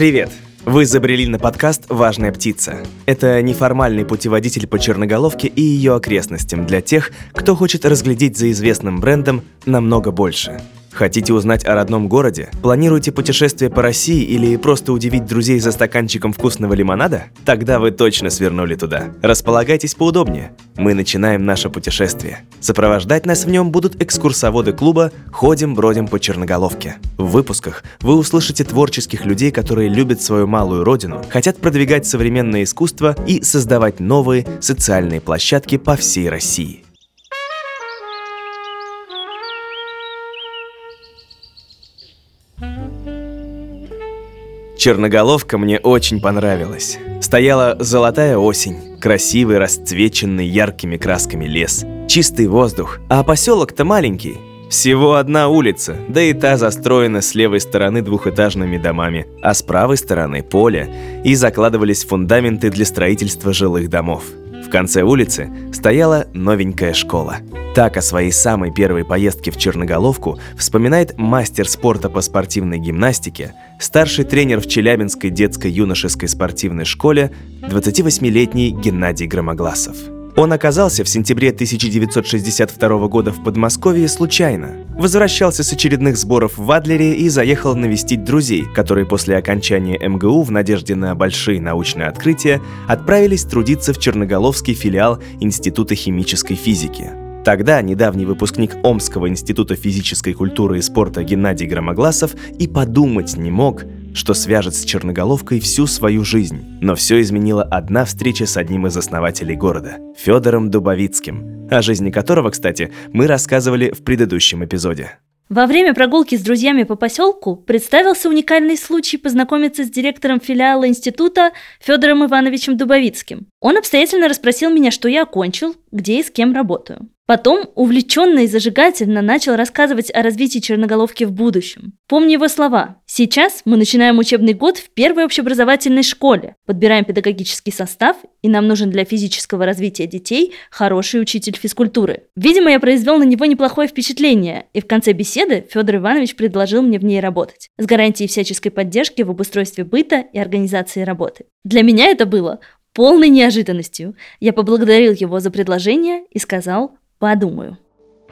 Привет! Вы забрели на подкаст «Важная птица». Это неформальный путеводитель по Черноголовке и ее окрестностям для тех, кто хочет разглядеть за известным брендом намного больше – Хотите узнать о родном городе? Планируете путешествие по России или просто удивить друзей за стаканчиком вкусного лимонада? Тогда вы точно свернули туда. Располагайтесь поудобнее. Мы начинаем наше путешествие. Сопровождать нас в нем будут экскурсоводы клуба «Ходим, бродим по Черноголовке». В выпусках вы услышите творческих людей, которые любят свою малую родину, хотят продвигать современное искусство и создавать новые социальные площадки по всей России. Черноголовка мне очень понравилась. Стояла золотая осень, красивый, расцвеченный яркими красками лес, чистый воздух, а поселок-то маленький. Всего одна улица, да и та застроена с левой стороны двухэтажными домами, а с правой стороны поле, и закладывались фундаменты для строительства жилых домов. Конце улицы стояла новенькая школа. Так о своей самой первой поездке в Черноголовку вспоминает мастер спорта по спортивной гимнастике, старший тренер в Челябинской детско-юношеской спортивной школе, 28-летний Геннадий Громогласов. Он оказался в сентябре 1962 года в Подмосковье случайно. Возвращался с очередных сборов в Адлере и заехал навестить друзей, которые после окончания МГУ в надежде на большие научные открытия отправились трудиться в Черноголовский филиал Института химической физики. Тогда недавний выпускник Омского института физической культуры и спорта Геннадий Громогласов и подумать не мог, что свяжет с Черноголовкой всю свою жизнь. Но все изменила одна встреча с одним из основателей города – Федором Дубовицким, о жизни которого, кстати, мы рассказывали в предыдущем эпизоде. Во время прогулки с друзьями по поселку представился уникальный случай познакомиться с директором филиала института Федором Ивановичем Дубовицким. Он обстоятельно расспросил меня, что я окончил, где и с кем работаю. Потом увлеченно и зажигательно начал рассказывать о развитии черноголовки в будущем. Помню его слова. Сейчас мы начинаем учебный год в первой общеобразовательной школе, подбираем педагогический состав, и нам нужен для физического развития детей хороший учитель физкультуры. Видимо, я произвел на него неплохое впечатление, и в конце беседы Федор Иванович предложил мне в ней работать, с гарантией всяческой поддержки в обустройстве быта и организации работы. Для меня это было полной неожиданностью. Я поблагодарил его за предложение и сказал Подумаю.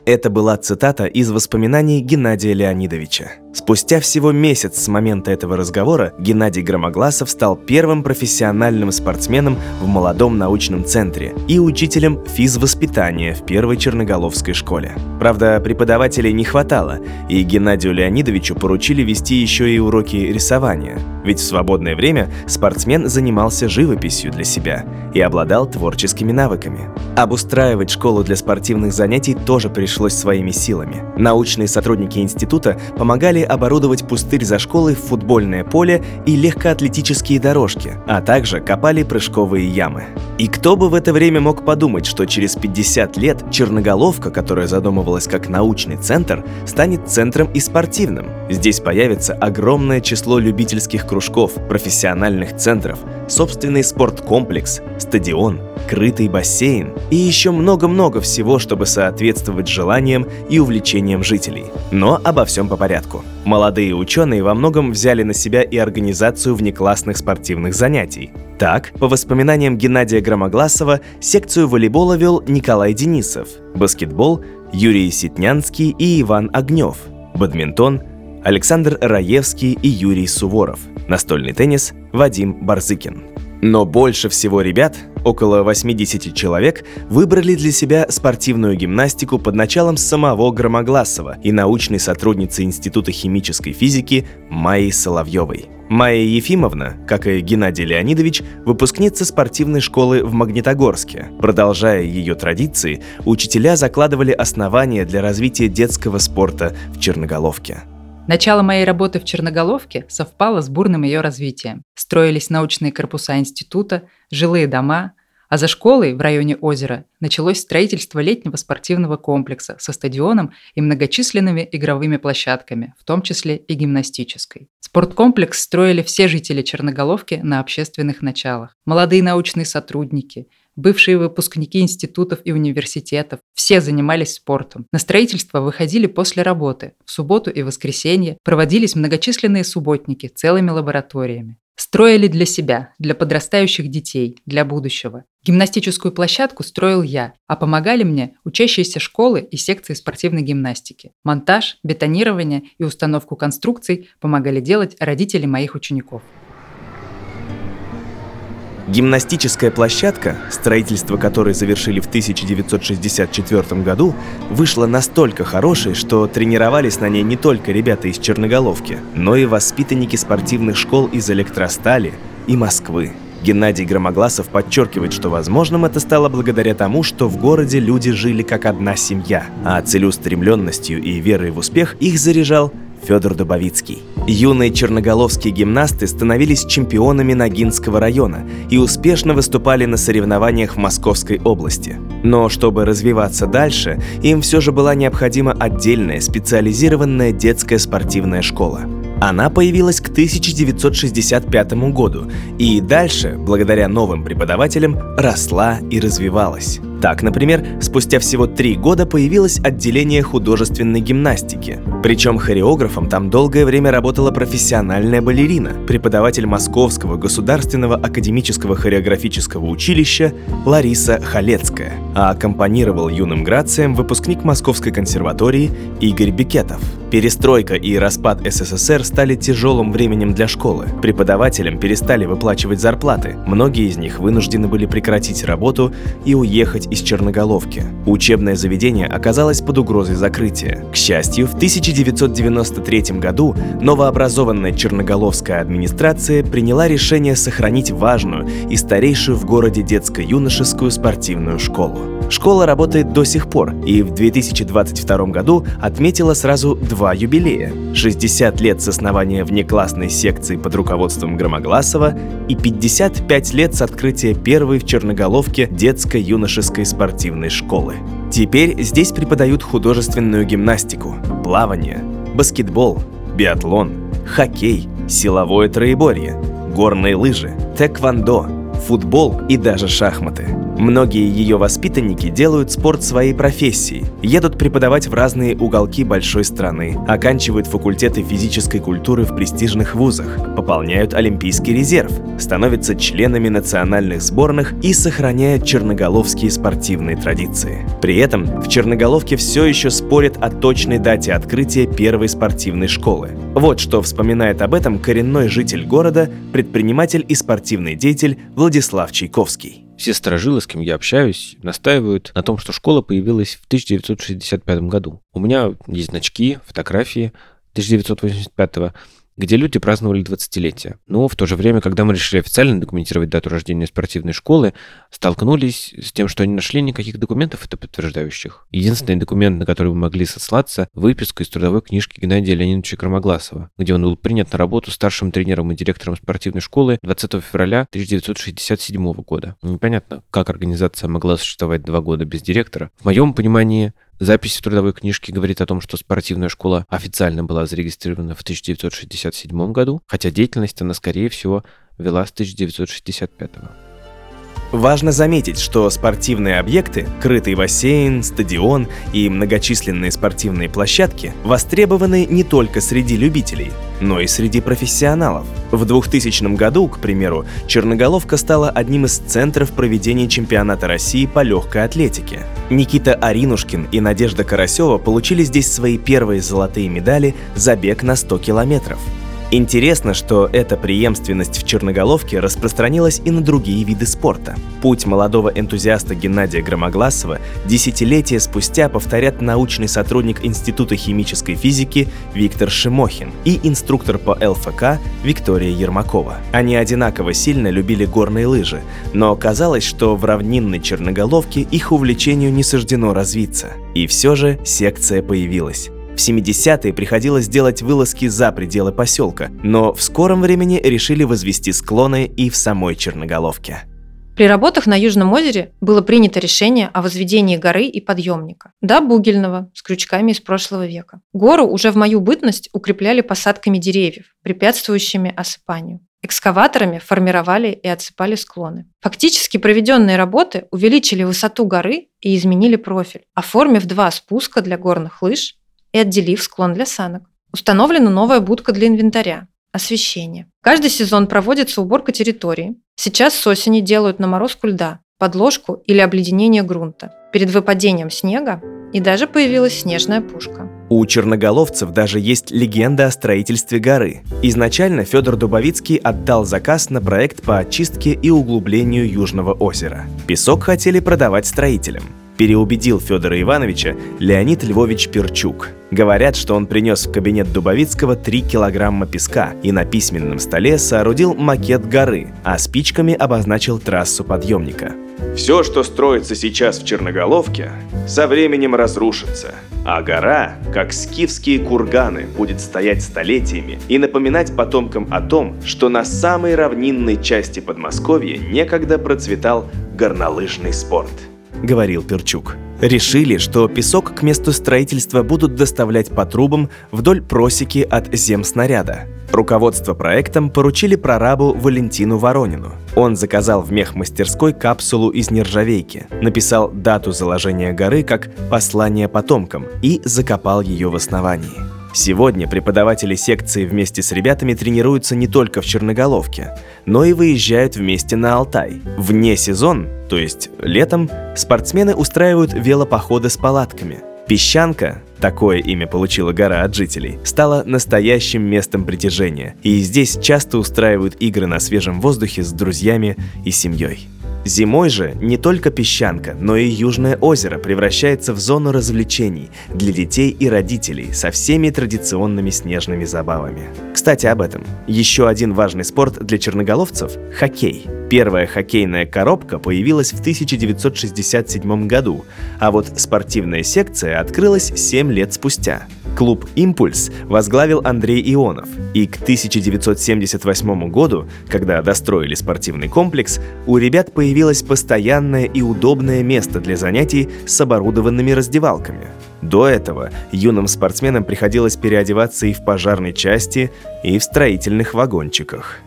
Это была цитата из воспоминаний Геннадия Леонидовича. Спустя всего месяц с момента этого разговора Геннадий Громогласов стал первым профессиональным спортсменом в молодом научном центре и учителем физвоспитания в первой Черноголовской школе. Правда, преподавателей не хватало, и Геннадию Леонидовичу поручили вести еще и уроки рисования, ведь в свободное время спортсмен занимался живописью для себя и обладал творческими навыками. Обустраивать школу для спортивных занятий тоже пришлось своими силами. Научные сотрудники института помогали оборудовать пустырь за школой в футбольное поле и легкоатлетические дорожки, а также копали прыжковые ямы. И кто бы в это время мог подумать, что через 50 лет Черноголовка, которая задумывалась как научный центр, станет центром и спортивным. Здесь появится огромное число любительских кружков, профессиональных центров, собственный спорткомплекс, стадион, крытый бассейн и еще много-много всего, чтобы соответствовать желаниям и увлечениям жителей. Но обо всем по порядку. Молодые ученые во многом взяли на себя и организацию внеклассных спортивных занятий. Так, по воспоминаниям Геннадия Громогласова, секцию волейбола вел Николай Денисов, баскетбол – Юрий Ситнянский и Иван Огнев, бадминтон – Александр Раевский и Юрий Суворов, настольный теннис – Вадим Барзыкин. Но больше всего ребят, около 80 человек, выбрали для себя спортивную гимнастику под началом самого Громогласова и научной сотрудницы Института химической физики Майи Соловьевой. Майя Ефимовна, как и Геннадий Леонидович, выпускница спортивной школы в Магнитогорске. Продолжая ее традиции, учителя закладывали основания для развития детского спорта в Черноголовке. Начало моей работы в Черноголовке совпало с бурным ее развитием. Строились научные корпуса института, жилые дома, а за школой в районе озера началось строительство летнего спортивного комплекса со стадионом и многочисленными игровыми площадками, в том числе и гимнастической. Спорткомплекс строили все жители Черноголовки на общественных началах. Молодые научные сотрудники, бывшие выпускники институтов и университетов. Все занимались спортом. На строительство выходили после работы. В субботу и воскресенье проводились многочисленные субботники целыми лабораториями. Строили для себя, для подрастающих детей, для будущего. Гимнастическую площадку строил я, а помогали мне учащиеся школы и секции спортивной гимнастики. Монтаж, бетонирование и установку конструкций помогали делать родители моих учеников. Гимнастическая площадка, строительство которой завершили в 1964 году, вышла настолько хорошей, что тренировались на ней не только ребята из Черноголовки, но и воспитанники спортивных школ из Электростали и Москвы. Геннадий Громогласов подчеркивает, что возможным это стало благодаря тому, что в городе люди жили как одна семья, а целеустремленностью и верой в успех их заряжал Федор Дубовицкий. Юные черноголовские гимнасты становились чемпионами Ногинского района и успешно выступали на соревнованиях в Московской области. Но чтобы развиваться дальше, им все же была необходима отдельная специализированная детская спортивная школа. Она появилась к 1965 году и дальше, благодаря новым преподавателям, росла и развивалась. Так, например, спустя всего три года появилось отделение художественной гимнастики. Причем хореографом там долгое время работала профессиональная балерина, преподаватель Московского государственного академического хореографического училища Лариса Халецкая, а аккомпанировал юным грациям выпускник Московской консерватории Игорь Бекетов. Перестройка и распад СССР стали тяжелым временем для школы. Преподавателям перестали выплачивать зарплаты, многие из них вынуждены были прекратить работу и уехать из Черноголовки. Учебное заведение оказалось под угрозой закрытия. К счастью, в 1993 году новообразованная Черноголовская администрация приняла решение сохранить важную и старейшую в городе детско-юношескую спортивную школу. Школа работает до сих пор и в 2022 году отметила сразу два юбилея – 60 лет с основания внеклассной секции под руководством Громогласова и 55 лет с открытия первой в Черноголовке детско-юношеской спортивной школы. Теперь здесь преподают художественную гимнастику, плавание, баскетбол, биатлон, хоккей, силовое троеборье, горные лыжи, тэквондо, футбол и даже шахматы – Многие ее воспитанники делают спорт своей профессией, едут преподавать в разные уголки большой страны, оканчивают факультеты физической культуры в престижных вузах, пополняют Олимпийский резерв, становятся членами национальных сборных и сохраняют черноголовские спортивные традиции. При этом в Черноголовке все еще спорят о точной дате открытия первой спортивной школы. Вот что вспоминает об этом коренной житель города, предприниматель и спортивный деятель Владислав Чайковский. Все сторожилы, с кем я общаюсь, настаивают на том, что школа появилась в 1965 году. У меня есть значки, фотографии 1985 года где люди праздновали 20-летие. Но в то же время, когда мы решили официально документировать дату рождения спортивной школы, столкнулись с тем, что не нашли никаких документов это подтверждающих. Единственный документ, на который мы могли сослаться, выписка из трудовой книжки Геннадия Леонидовича Кромогласова, где он был принят на работу старшим тренером и директором спортивной школы 20 февраля 1967 года. Непонятно, как организация могла существовать два года без директора. В моем понимании, Запись в трудовой книжке говорит о том, что спортивная школа официально была зарегистрирована в 1967 году, хотя деятельность она, скорее всего, вела с 1965 года. Важно заметить, что спортивные объекты, крытый бассейн, стадион и многочисленные спортивные площадки востребованы не только среди любителей, но и среди профессионалов. В 2000 году, к примеру, Черноголовка стала одним из центров проведения чемпионата России по легкой атлетике. Никита Аринушкин и Надежда Карасева получили здесь свои первые золотые медали за бег на 100 километров. Интересно, что эта преемственность в черноголовке распространилась и на другие виды спорта. Путь молодого энтузиаста Геннадия Громогласова десятилетия спустя повторят научный сотрудник Института химической физики Виктор Шимохин и инструктор по ЛФК Виктория Ермакова. Они одинаково сильно любили горные лыжи, но оказалось, что в равнинной черноголовке их увлечению не суждено развиться. И все же секция появилась. В 70-е приходилось делать вылазки за пределы поселка, но в скором времени решили возвести склоны и в самой Черноголовке. При работах на Южном озере было принято решение о возведении горы и подъемника. Да, бугельного, с крючками из прошлого века. Гору уже в мою бытность укрепляли посадками деревьев, препятствующими осыпанию. Экскаваторами формировали и отсыпали склоны. Фактически проведенные работы увеличили высоту горы и изменили профиль, оформив два спуска для горных лыж и отделив склон для санок. Установлена новая будка для инвентаря, освещение. Каждый сезон проводится уборка территории. Сейчас с осени делают наморозку льда, подложку или обледенение грунта. Перед выпадением снега и даже появилась снежная пушка. У черноголовцев даже есть легенда о строительстве горы. Изначально Федор Дубовицкий отдал заказ на проект по очистке и углублению Южного озера. Песок хотели продавать строителям. Переубедил Федора Ивановича Леонид Львович Перчук. Говорят, что он принес в кабинет Дубовицкого 3 килограмма песка и на письменном столе соорудил макет горы, а спичками обозначил трассу подъемника. Все, что строится сейчас в Черноголовке, со временем разрушится, а гора, как скифские курганы, будет стоять столетиями и напоминать потомкам о том, что на самой равнинной части Подмосковья некогда процветал горнолыжный спорт – говорил Перчук. Решили, что песок к месту строительства будут доставлять по трубам вдоль просеки от земснаряда. Руководство проектом поручили прорабу Валентину Воронину. Он заказал в мехмастерской капсулу из нержавейки, написал дату заложения горы как «послание потомкам» и закопал ее в основании. Сегодня преподаватели секции вместе с ребятами тренируются не только в Черноголовке, но и выезжают вместе на Алтай. Вне сезон, то есть летом, спортсмены устраивают велопоходы с палатками. Песчанка, такое имя получила гора от жителей, стала настоящим местом притяжения, и здесь часто устраивают игры на свежем воздухе с друзьями и семьей. Зимой же не только песчанка, но и Южное озеро превращается в зону развлечений для детей и родителей со всеми традиционными снежными забавами. Кстати, об этом. Еще один важный спорт для черноголовцев – хоккей. Первая хоккейная коробка появилась в 1967 году, а вот спортивная секция открылась 7 лет спустя – Клуб «Импульс» возглавил Андрей Ионов, и к 1978 году, когда достроили спортивный комплекс, у ребят появилось постоянное и удобное место для занятий с оборудованными раздевалками. До этого юным спортсменам приходилось переодеваться и в пожарной части, и в строительных вагончиках.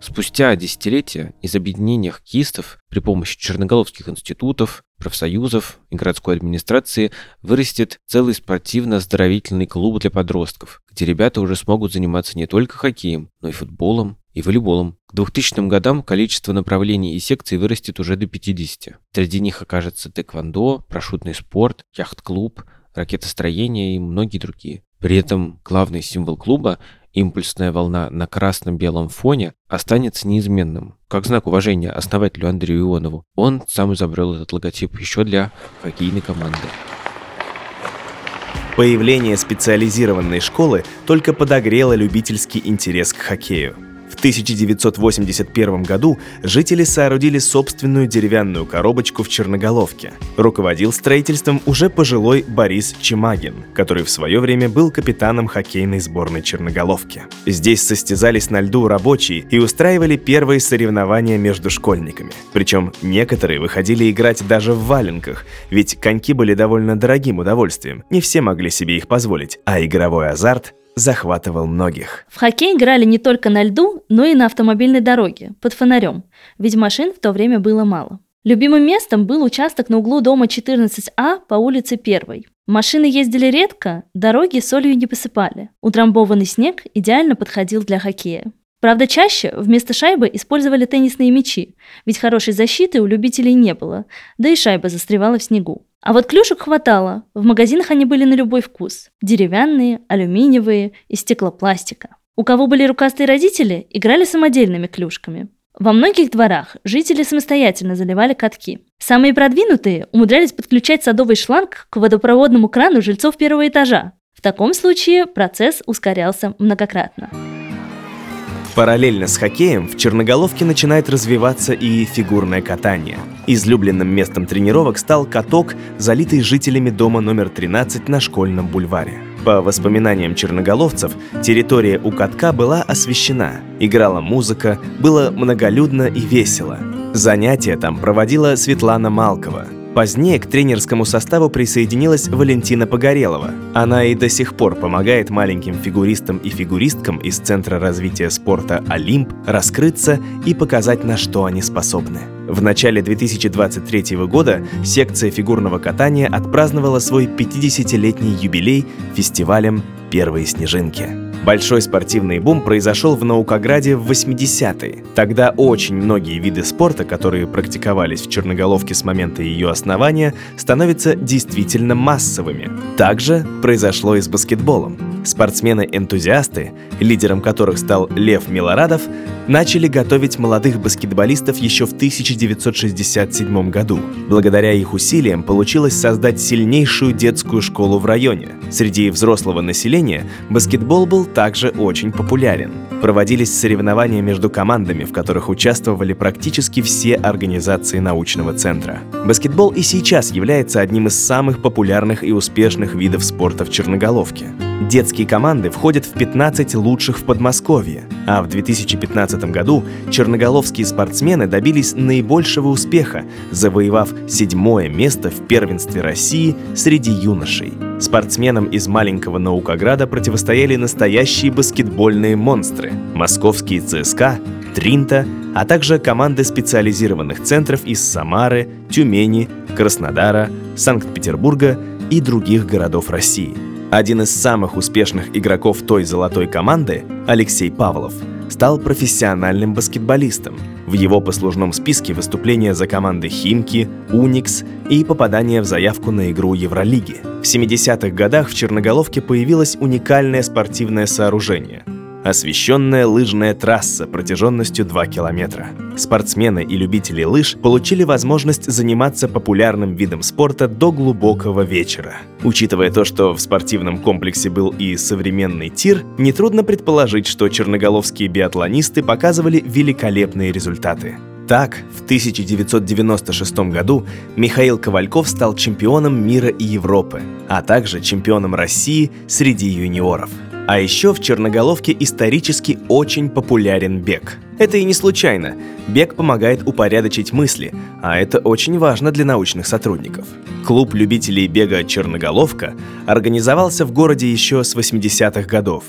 Спустя десятилетия из объединения хоккеистов при помощи черноголовских институтов, профсоюзов и городской администрации вырастет целый спортивно-оздоровительный клуб для подростков, где ребята уже смогут заниматься не только хоккеем, но и футболом и волейболом. К 2000 годам количество направлений и секций вырастет уже до 50. Среди них окажется тэквондо, парашютный спорт, яхт-клуб, ракетостроение и многие другие. При этом главный символ клуба импульсная волна на красном-белом фоне останется неизменным, как знак уважения основателю Андрею Ионову. Он сам изобрел этот логотип еще для хоккейной команды. Появление специализированной школы только подогрело любительский интерес к хоккею. В 1981 году жители соорудили собственную деревянную коробочку в Черноголовке. Руководил строительством уже пожилой Борис Чемагин, который в свое время был капитаном хоккейной сборной Черноголовки. Здесь состязались на льду рабочие и устраивали первые соревнования между школьниками. Причем некоторые выходили играть даже в валенках, ведь коньки были довольно дорогим удовольствием, не все могли себе их позволить, а игровой азарт захватывал многих. В хоккей играли не только на льду, но и на автомобильной дороге, под фонарем, ведь машин в то время было мало. Любимым местом был участок на углу дома 14А по улице 1. Машины ездили редко, дороги солью не посыпали. Утрамбованный снег идеально подходил для хоккея. Правда, чаще вместо шайбы использовали теннисные мячи, ведь хорошей защиты у любителей не было, да и шайба застревала в снегу. А вот клюшек хватало, в магазинах они были на любой вкус. Деревянные, алюминиевые и стеклопластика. У кого были рукастые родители, играли самодельными клюшками. Во многих дворах жители самостоятельно заливали катки. Самые продвинутые умудрялись подключать садовый шланг к водопроводному крану жильцов первого этажа. В таком случае процесс ускорялся многократно. Параллельно с хоккеем в Черноголовке начинает развиваться и фигурное катание. Излюбленным местом тренировок стал каток, залитый жителями дома номер 13 на Школьном бульваре. По воспоминаниям черноголовцев, территория у катка была освещена, играла музыка, было многолюдно и весело. Занятия там проводила Светлана Малкова – Позднее к тренерскому составу присоединилась Валентина Погорелова. Она и до сих пор помогает маленьким фигуристам и фигуристкам из Центра развития спорта «Олимп» раскрыться и показать, на что они способны. В начале 2023 года секция фигурного катания отпраздновала свой 50-летний юбилей фестивалем «Первые снежинки». Большой спортивный бум произошел в Наукограде в 80-е. Тогда очень многие виды спорта, которые практиковались в Черноголовке с момента ее основания, становятся действительно массовыми. Также произошло и с баскетболом. Спортсмены-энтузиасты, лидером которых стал Лев Милорадов, начали готовить молодых баскетболистов еще в 1967 году. Благодаря их усилиям получилось создать сильнейшую детскую школу в районе. Среди взрослого населения баскетбол был также очень популярен. Проводились соревнования между командами, в которых участвовали практически все организации научного центра. Баскетбол и сейчас является одним из самых популярных и успешных видов спорта в Черноголовке. Детские команды входят в 15 лучших в Подмосковье, а в 2015 году черноголовские спортсмены добились наибольшего успеха, завоевав седьмое место в первенстве России среди юношей. Спортсменам из маленького Наукограда противостояли настоящие баскетбольные монстры – московские ЦСКА, Тринта, а также команды специализированных центров из Самары, Тюмени, Краснодара, Санкт-Петербурга и других городов России – один из самых успешных игроков той золотой команды, Алексей Павлов, стал профессиональным баскетболистом. В его послужном списке выступления за команды Химки, Уникс и попадание в заявку на игру Евролиги. В 70-х годах в Черноголовке появилось уникальное спортивное сооружение – освещенная лыжная трасса протяженностью 2 километра. Спортсмены и любители лыж получили возможность заниматься популярным видом спорта до глубокого вечера. Учитывая то, что в спортивном комплексе был и современный тир, нетрудно предположить, что черноголовские биатлонисты показывали великолепные результаты. Так, в 1996 году Михаил Ковальков стал чемпионом мира и Европы, а также чемпионом России среди юниоров – а еще в Черноголовке исторически очень популярен бег. Это и не случайно. Бег помогает упорядочить мысли, а это очень важно для научных сотрудников. Клуб любителей бега «Черноголовка» организовался в городе еще с 80-х годов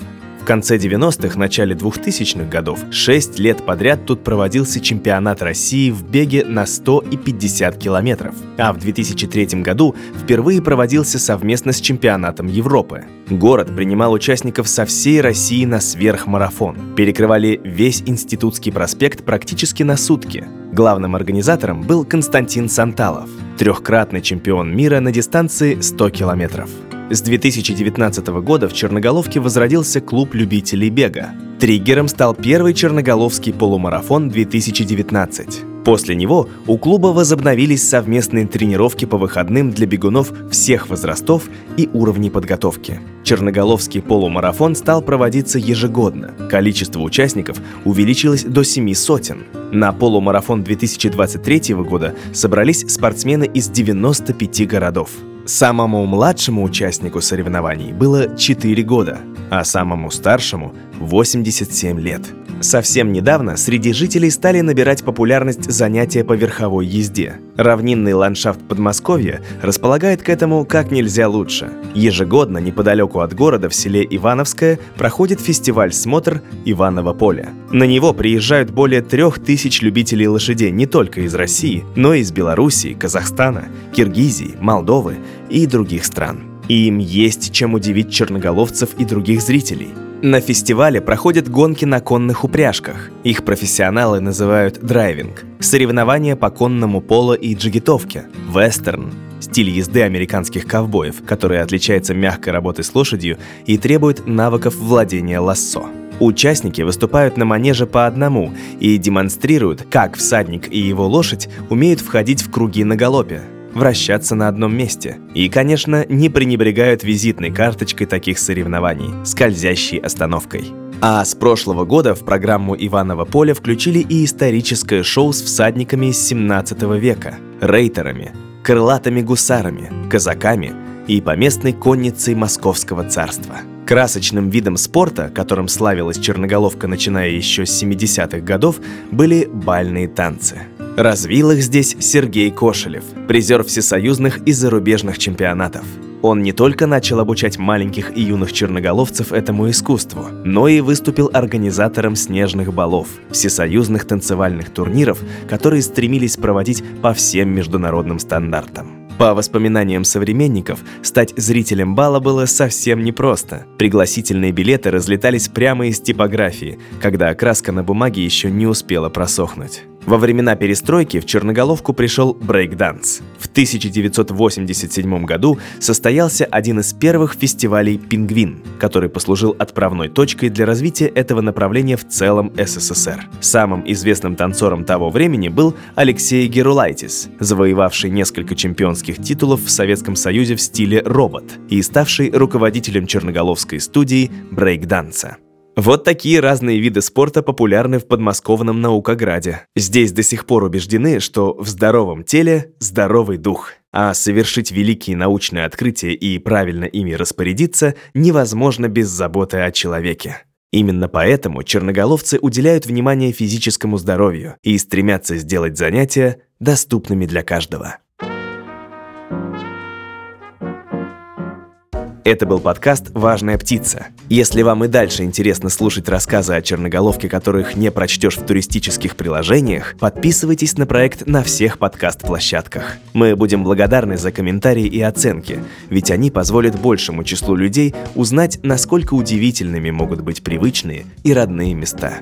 конце 90-х, начале 2000-х годов 6 лет подряд тут проводился чемпионат России в беге на 100 и 50 километров. А в 2003 году впервые проводился совместно с чемпионатом Европы. Город принимал участников со всей России на сверхмарафон. Перекрывали весь Институтский проспект практически на сутки. Главным организатором был Константин Санталов, трехкратный чемпион мира на дистанции 100 километров. С 2019 года в Черноголовке возродился клуб любителей бега. Триггером стал первый черноголовский полумарафон 2019. После него у клуба возобновились совместные тренировки по выходным для бегунов всех возрастов и уровней подготовки. Черноголовский полумарафон стал проводиться ежегодно. Количество участников увеличилось до семи сотен. На полумарафон 2023 года собрались спортсмены из 95 городов. Самому младшему участнику соревнований было 4 года, а самому старшему – 87 лет – Совсем недавно среди жителей стали набирать популярность занятия по верховой езде. Равнинный ландшафт Подмосковья располагает к этому как нельзя лучше. Ежегодно неподалеку от города в селе Ивановское проходит фестиваль «Смотр Иваново поле». На него приезжают более трех тысяч любителей лошадей не только из России, но и из Белоруссии, Казахстана, Киргизии, Молдовы и других стран. И им есть чем удивить черноголовцев и других зрителей – на фестивале проходят гонки на конных упряжках. Их профессионалы называют драйвинг. Соревнования по конному поло и джигитовке. Вестерн стиль езды американских ковбоев, который отличается мягкой работой с лошадью и требует навыков владения лассо. Участники выступают на манеже по одному и демонстрируют, как всадник и его лошадь умеют входить в круги на галопе вращаться на одном месте. И, конечно, не пренебрегают визитной карточкой таких соревнований – скользящей остановкой. А с прошлого года в программу Иванова поля включили и историческое шоу с всадниками из 17 века, рейтерами, крылатыми гусарами, казаками и поместной конницей Московского царства. Красочным видом спорта, которым славилась Черноголовка начиная еще с 70-х годов, были бальные танцы – Развил их здесь Сергей Кошелев, призер всесоюзных и зарубежных чемпионатов. Он не только начал обучать маленьких и юных черноголовцев этому искусству, но и выступил организатором снежных балов, всесоюзных танцевальных турниров, которые стремились проводить по всем международным стандартам. По воспоминаниям современников, стать зрителем бала было совсем непросто. Пригласительные билеты разлетались прямо из типографии, когда окраска на бумаге еще не успела просохнуть. Во времена перестройки в Черноголовку пришел брейкданс. В 1987 году состоялся один из первых фестивалей «Пингвин», который послужил отправной точкой для развития этого направления в целом СССР. Самым известным танцором того времени был Алексей Герулайтис, завоевавший несколько чемпионских титулов в Советском Союзе в стиле робот и ставший руководителем черноголовской студии брейкданса. Вот такие разные виды спорта популярны в подмосковном Наукограде. Здесь до сих пор убеждены, что в здоровом теле здоровый дух. А совершить великие научные открытия и правильно ими распорядиться невозможно без заботы о человеке. Именно поэтому черноголовцы уделяют внимание физическому здоровью и стремятся сделать занятия доступными для каждого. Это был подкаст «Важная птица». Если вам и дальше интересно слушать рассказы о черноголовке, которых не прочтешь в туристических приложениях, подписывайтесь на проект на всех подкаст-площадках. Мы будем благодарны за комментарии и оценки, ведь они позволят большему числу людей узнать, насколько удивительными могут быть привычные и родные места.